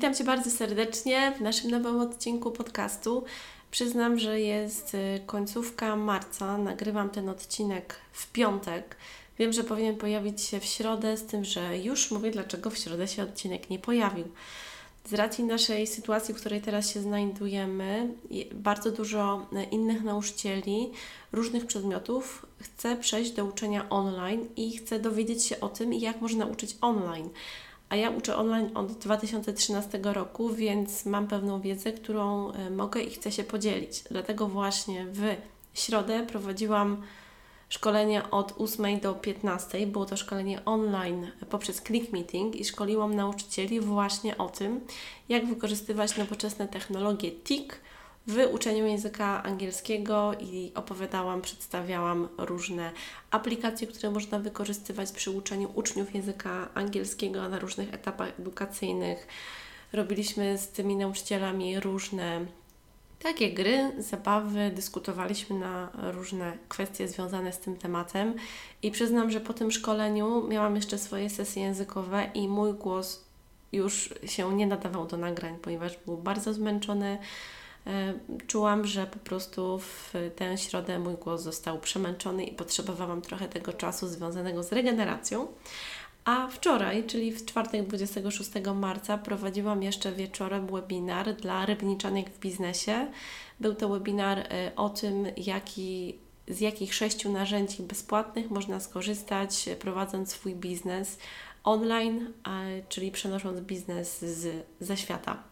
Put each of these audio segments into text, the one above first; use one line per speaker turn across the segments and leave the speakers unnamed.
Witam Cię bardzo serdecznie w naszym nowym odcinku podcastu. Przyznam, że jest y, końcówka marca. Nagrywam ten odcinek w piątek. Wiem, że powinien pojawić się w środę, z tym, że już mówię, dlaczego w środę się odcinek nie pojawił. Z racji naszej sytuacji, w której teraz się znajdujemy, bardzo dużo y, innych nauczycieli różnych przedmiotów chce przejść do uczenia online i chce dowiedzieć się o tym, jak można uczyć online a ja uczę online od 2013 roku, więc mam pewną wiedzę, którą e, mogę i chcę się podzielić. Dlatego właśnie w środę prowadziłam szkolenie od 8 do 15. Było to szkolenie online poprzez Click Meeting i szkoliłam nauczycieli właśnie o tym, jak wykorzystywać nowoczesne technologie TIC w uczeniu języka angielskiego i opowiadałam, przedstawiałam różne aplikacje, które można wykorzystywać przy uczeniu uczniów języka angielskiego na różnych etapach edukacyjnych. Robiliśmy z tymi nauczycielami różne takie gry, zabawy, dyskutowaliśmy na różne kwestie związane z tym tematem i przyznam, że po tym szkoleniu miałam jeszcze swoje sesje językowe i mój głos już się nie nadawał do nagrań, ponieważ był bardzo zmęczony czułam, że po prostu w tę środę mój głos został przemęczony i potrzebowałam trochę tego czasu związanego z regeneracją. A wczoraj, czyli w czwartek 26 marca, prowadziłam jeszcze wieczorem webinar dla rybniczanek w biznesie. Był to webinar e, o tym, jaki, z jakich sześciu narzędzi bezpłatnych można skorzystać, prowadząc swój biznes online, czyli przenosząc biznes z, ze świata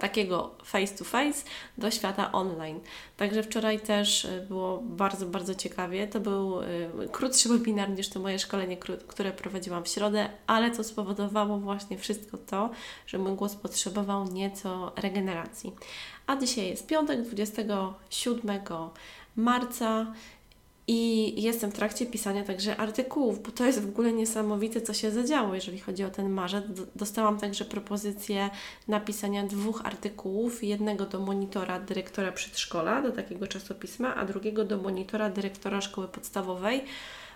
takiego face to face do świata online. Także wczoraj też y, było bardzo, bardzo ciekawie. To był y, krótszy webinar niż to moje szkolenie, które prowadziłam w środę, ale co spowodowało właśnie wszystko to, że mój głos potrzebował nieco regeneracji. A dzisiaj jest piątek, 27 marca i jestem w trakcie pisania także artykułów, bo to jest w ogóle niesamowite, co się zadziało, jeżeli chodzi o ten marzec. Dostałam także propozycję napisania dwóch artykułów, jednego do monitora dyrektora przedszkola, do takiego czasopisma, a drugiego do monitora dyrektora szkoły podstawowej,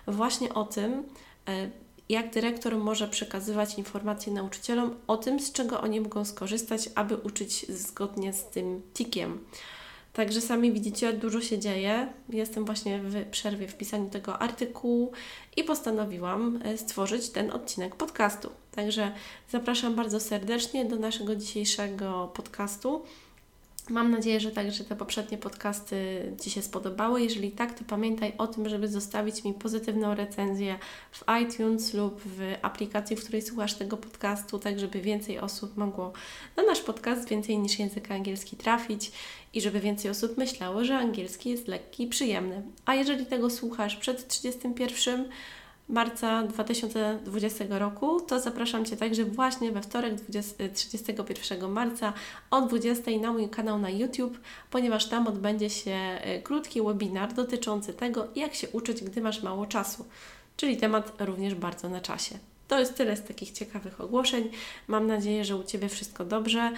właśnie o tym, e, jak dyrektor może przekazywać informacje nauczycielom o tym, z czego oni mogą skorzystać, aby uczyć zgodnie z tym tikiem. Także sami widzicie, dużo się dzieje. Jestem właśnie w przerwie w pisaniu tego artykułu i postanowiłam e, stworzyć ten odcinek podcastu. Także zapraszam bardzo serdecznie do naszego dzisiejszego podcastu. Mam nadzieję, że także te poprzednie podcasty Ci się spodobały. Jeżeli tak, to pamiętaj o tym, żeby zostawić mi pozytywną recenzję w iTunes lub w aplikacji, w której słuchasz tego podcastu, tak żeby więcej osób mogło na nasz podcast więcej niż język angielski trafić i żeby więcej osób myślało, że angielski jest lekki i przyjemny. A jeżeli tego słuchasz przed 31 marca 2020 roku, to zapraszam Cię także właśnie we wtorek 20, 31 marca o 20 na mój kanał na YouTube, ponieważ tam odbędzie się e, krótki webinar dotyczący tego, jak się uczyć, gdy masz mało czasu, czyli temat również bardzo na czasie. To jest tyle z takich ciekawych ogłoszeń. Mam nadzieję, że u Ciebie wszystko dobrze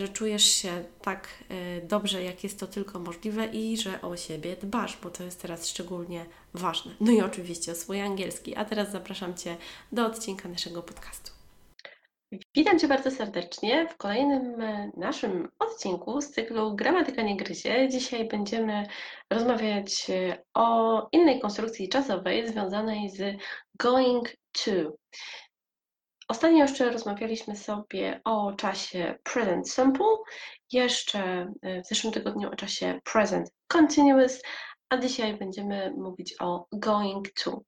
że czujesz się tak y, dobrze, jak jest to tylko możliwe i że o siebie dbasz, bo to jest teraz szczególnie ważne. No i oczywiście o swój angielski. A teraz zapraszam Cię do odcinka naszego podcastu. Witam Cię bardzo serdecznie w kolejnym e, naszym odcinku z cyklu Gramatyka nie gryzie. Dzisiaj będziemy rozmawiać e, o innej konstrukcji czasowej związanej z going to. Ostatnio jeszcze rozmawialiśmy sobie o czasie present simple, jeszcze e, w zeszłym tygodniu o czasie present continuous, a dzisiaj będziemy mówić o going to.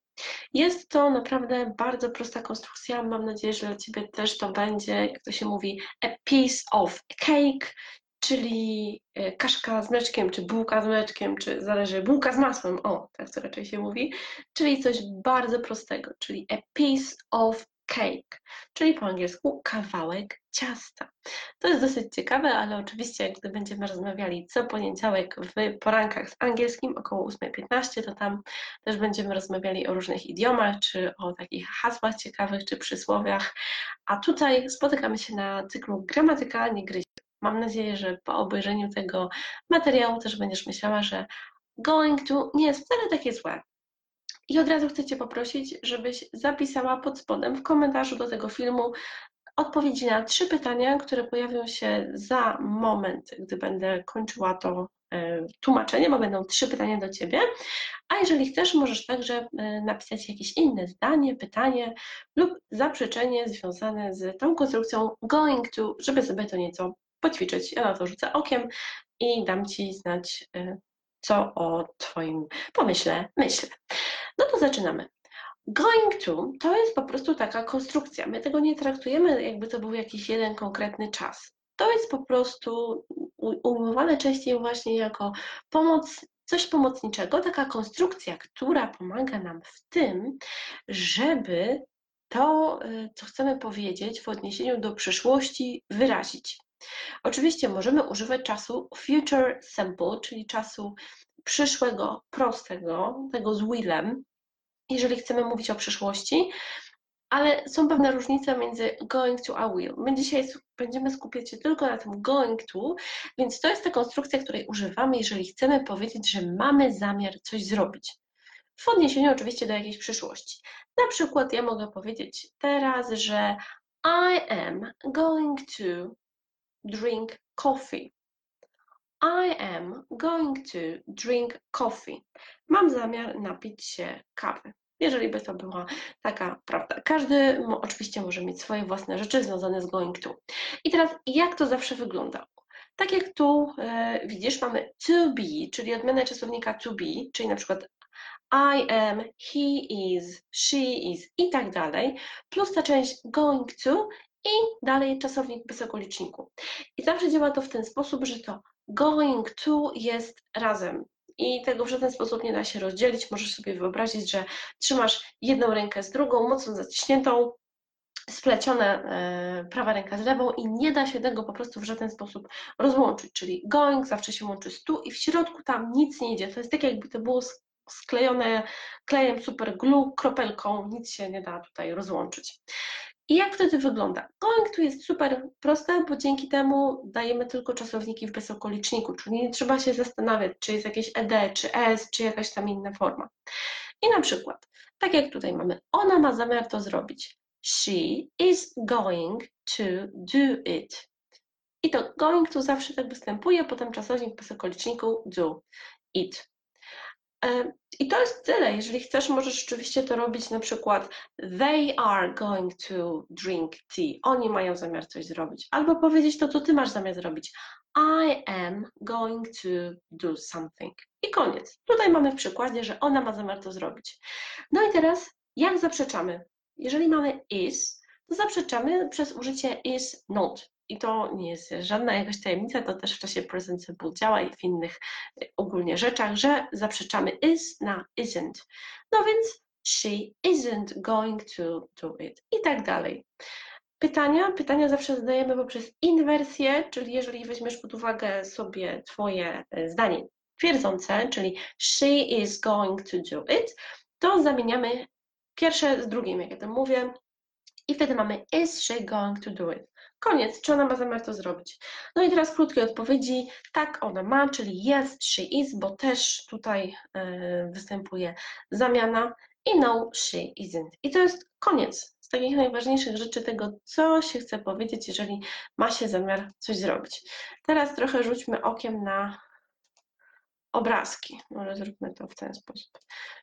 Jest to naprawdę bardzo prosta konstrukcja. Mam nadzieję, że dla Ciebie też to będzie, jak to się mówi, a piece of cake, czyli e, kaszka z mleczkiem, czy bułka z mleczkiem, czy zależy, bułka z masłem, o, tak to raczej się mówi, czyli coś bardzo prostego, czyli a piece of cake, czyli po angielsku kawałek ciasta. To jest dosyć ciekawe, ale oczywiście, gdy będziemy rozmawiali co poniedziałek w porankach z angielskim około 8.15, to tam też będziemy rozmawiali o różnych idiomach, czy o takich hasłach ciekawych, czy przysłowiach. A tutaj spotykamy się na cyklu gramatykalnie gryzie. Mam nadzieję, że po obejrzeniu tego materiału też będziesz myślała, że going to nie jest wcale takie złe. I od razu chcę Cię poprosić, żebyś zapisała pod spodem w komentarzu do tego filmu odpowiedzi na trzy pytania, które pojawią się za moment, gdy będę kończyła to e, tłumaczenie, bo będą trzy pytania do Ciebie. A jeżeli chcesz, możesz także e, napisać jakieś inne zdanie, pytanie lub zaprzeczenie związane z tą konstrukcją going to, żeby sobie to nieco poćwiczyć. Ja na to rzucę okiem i dam Ci znać, e, co o Twoim pomyśle myślę. No to zaczynamy. Going to to jest po prostu taka konstrukcja. My tego nie traktujemy, jakby to był jakiś jeden konkretny czas. To jest po prostu ujmowane częściej właśnie jako pomoc, coś pomocniczego, taka konstrukcja, która pomaga nam w tym, żeby to, y, co chcemy powiedzieć w odniesieniu do przyszłości, wyrazić. Oczywiście możemy używać czasu future simple, czyli czasu przyszłego, prostego, tego z willem, jeżeli chcemy mówić o przyszłości, ale są pewne różnice między going to a will. My dzisiaj będziemy skupiać się tylko na tym going to, więc to jest ta konstrukcja, której używamy, jeżeli chcemy powiedzieć, że mamy zamiar coś zrobić. W odniesieniu oczywiście do jakiejś przyszłości. Na przykład ja mogę powiedzieć teraz, że I am going to drink coffee. I am going to drink coffee. Mam zamiar napić się kawy. Jeżeli by to była taka prawda. Każdy oczywiście może mieć swoje własne rzeczy związane z going to. I teraz jak to zawsze wygląda? Tak jak tu e, widzisz, mamy to be, czyli odmianę czasownika to be, czyli na przykład I am, he is, she is i tak dalej, plus ta część going to i dalej czasownik bez okoliczniku. I zawsze działa to w ten sposób, że to going to jest razem. I tego w żaden sposób nie da się rozdzielić. Możesz sobie wyobrazić, że trzymasz jedną rękę z drugą, mocno zaciśniętą, splecione e, prawa ręka z lewą i nie da się tego po prostu w żaden sposób rozłączyć. Czyli going zawsze się łączy z tu i w środku tam nic nie idzie. To jest tak jakby to było sklejone klejem super glue, kropelką, nic się nie da tutaj rozłączyć. I jak wtedy wygląda? Going tu jest super proste, bo dzięki temu dajemy tylko czasowniki w bezokoliczniku, czyli nie trzeba się zastanawiać, czy jest jakieś ed, czy s, czy jakaś tam inna forma. I na przykład, tak jak tutaj mamy, ona ma zamiar to zrobić. She is going to do it. I to going tu zawsze tak występuje, potem czasownik w bezokoliczniku do it. E, I to jest tyle. Jeżeli chcesz, możesz rzeczywiście to robić na przykład they are going to drink tea. Oni mają zamiar coś zrobić. Albo powiedzieć to, co ty masz zamiar zrobić. I am going to do something. I koniec. Tutaj mamy w przykładzie, że ona ma zamiar to zrobić. No i teraz jak zaprzeczamy? Jeżeli mamy is, to zaprzeczamy przez użycie is not. I to nie jest żadna jakaś tajemnica, to też w czasie present simple działa i w innych e, ogólnie rzeczach, że zaprzeczamy is na isn't. No więc she isn't going to do it i tak dalej. Pytania? Pytania zawsze zadajemy poprzez inwersję, czyli jeżeli weźmiesz pod uwagę sobie Twoje e, zdanie twierdzące, czyli she is going to do it, to zamieniamy pierwsze z drugim, jak ja to mówię, i wtedy mamy is she going to do it. Koniec, czy ona ma zamiar to zrobić. No i teraz krótkie odpowiedzi. Tak, ona ma, czyli yes, she is, bo też tutaj y, występuje zamiana i no, she isn't. I to jest koniec z takich najważniejszych rzeczy tego, co się chce powiedzieć, jeżeli ma się zamiar coś zrobić. Teraz trochę rzućmy okiem na obrazki. Może zróbmy to w ten sposób,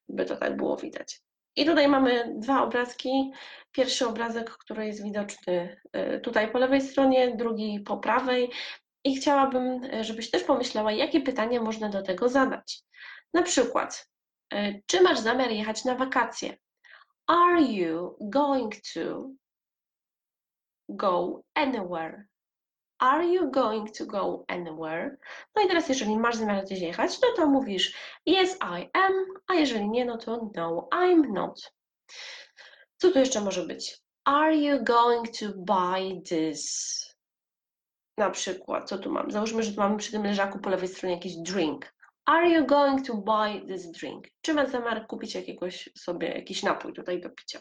by to tak było widać. I tutaj mamy dwa obrazki. Pierwszy obrazek, który jest widoczny y, tutaj po lewej stronie, drugi po prawej. I chciałabym, y, żebyś też pomyślała, jakie pytanie można do tego zadać. Na przykład, y, czy masz zamiar jechać na wakacje? Are you going to go anywhere? Are you going to go anywhere? No i teraz, jeżeli masz zamiar gdzieś jechać, no to mówisz Yes, I am, a jeżeli nie, no to No, I'm not. Co tu jeszcze może być? Are you going to buy this? Na przykład, co tu mam? Załóżmy, że tu mamy przy tym leżaku po lewej stronie jakiś drink. Are you going to buy this drink? Czy masz zamiar kupić jakiegoś sobie jakiś napój tutaj do picia?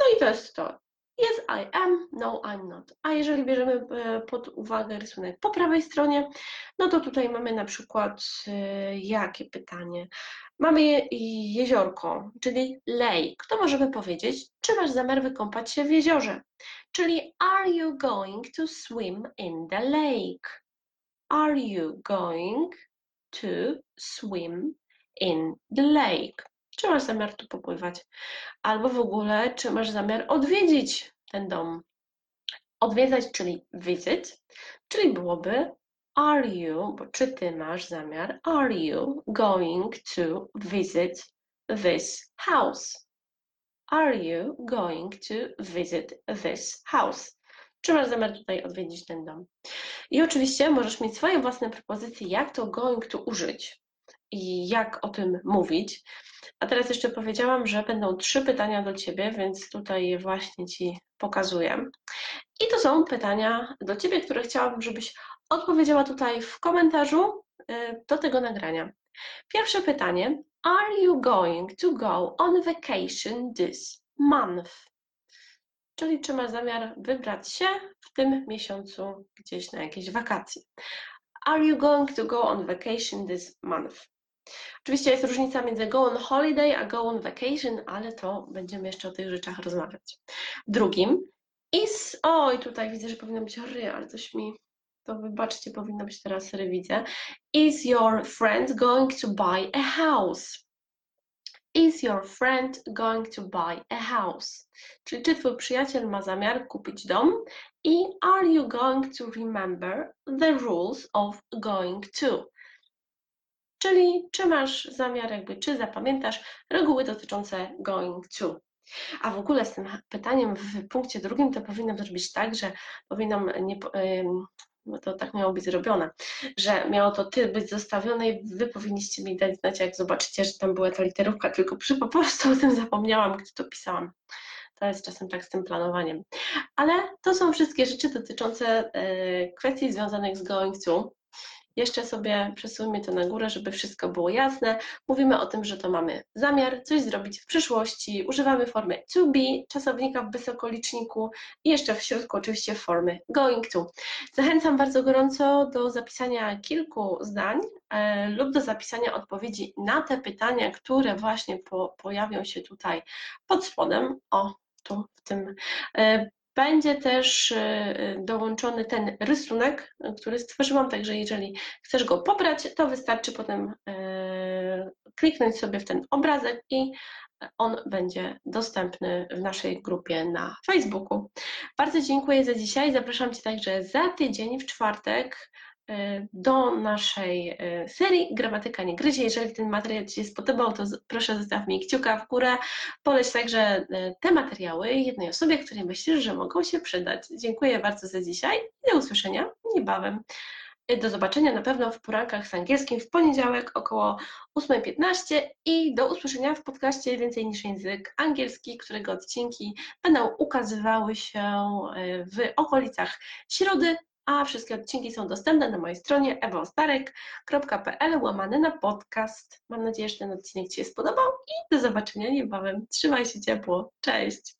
No i to jest to. Yes, I am. No, I'm not. A jeżeli bierzemy e, pod uwagę rysunek po prawej stronie, no to tutaj mamy na przykład e, jakie pytanie? Mamy jeziorko, czyli lake. To możemy powiedzieć, czy masz zamiar wykąpać się w jeziorze? Czyli are you going to swim in the lake? Are you going to swim in the lake? Czy masz zamiar tu popływać? Albo w ogóle, czy masz zamiar odwiedzić ten dom? Odwiedzać, czyli visit, czyli byłoby are you, bo czy ty masz zamiar, are you going to visit this house? Are you going to visit this house? Czy masz zamiar tutaj odwiedzić ten dom? I oczywiście możesz mieć swoje własne propozycje, jak to going to użyć i jak o tym mówić. A teraz jeszcze powiedziałam, że będą trzy pytania do Ciebie, więc tutaj je właśnie Ci pokazuję. I to są pytania do Ciebie, które chciałabym, żebyś odpowiedziała tutaj w komentarzu y, do tego nagrania. Pierwsze pytanie. Are you going to go on vacation this month? Czyli czy masz zamiar wybrać się w tym miesiącu gdzieś na jakieś wakacje? Are you going to go on vacation this month? Oczywiście jest różnica między go on holiday a go on vacation, ale to będziemy jeszcze o tych rzeczach rozmawiać. Drugim is, oj tutaj widzę, że powinno być ry, ale coś mi, to wybaczcie, powinno być teraz ry, widzę. Is your friend going to buy a house? Is your friend going to buy a house? Czyli czy twój przyjaciel ma zamiar kupić dom? I are you going to remember the rules of going to? Czyli czy masz zamiar, jakby, czy zapamiętasz reguły dotyczące going to. A w ogóle z tym pytaniem w punkcie drugim to powinno też być tak, że powinnam nie, to tak miało być zrobione, że miało to ty być zostawione i wy powinniście mi dać znać, jak zobaczycie, że tam była ta literówka, tylko przy, po prostu o tym zapomniałam, gdy to pisałam. To jest czasem tak z tym planowaniem. Ale to są wszystkie rzeczy dotyczące y, kwestii związanych z going to. Jeszcze sobie przesuńmy to na górę, żeby wszystko było jasne. Mówimy o tym, że to mamy zamiar coś zrobić w przyszłości. Używamy formy to be, czasownika w wysokoliczniku i jeszcze w środku oczywiście formy going to. Zachęcam bardzo gorąco do zapisania kilku zdań e, lub do zapisania odpowiedzi na te pytania, które właśnie po, pojawią się tutaj pod spodem. O, tu w tym e, będzie też y, y, dołączony ten rysunek, który stworzyłam, także jeżeli chcesz go pobrać, to wystarczy potem y, kliknąć sobie w ten obrazek i on będzie dostępny w naszej grupie na Facebooku. Bardzo dziękuję za dzisiaj. Zapraszam Cię także za tydzień w czwartek do naszej e, serii Gramatyka nie gryzie. Jeżeli ten materiał Ci się spodobał, to proszę zostaw mi kciuka w górę. Poleć także e, te materiały jednej osobie, której myślisz, że mogą się przydać. Dziękuję bardzo za dzisiaj i do usłyszenia niebawem. Do zobaczenia na pewno w porankach z angielskim w poniedziałek około 8.15 i do usłyszenia w podcaście Więcej niż język angielski, którego odcinki będą ukazywały się w okolicach środy a wszystkie odcinki są dostępne na mojej stronie ewaostarek.pl łamany na podcast. Mam nadzieję, że ten odcinek Ci się spodobał i do zobaczenia niebawem. Trzymaj się ciepło. Cześć!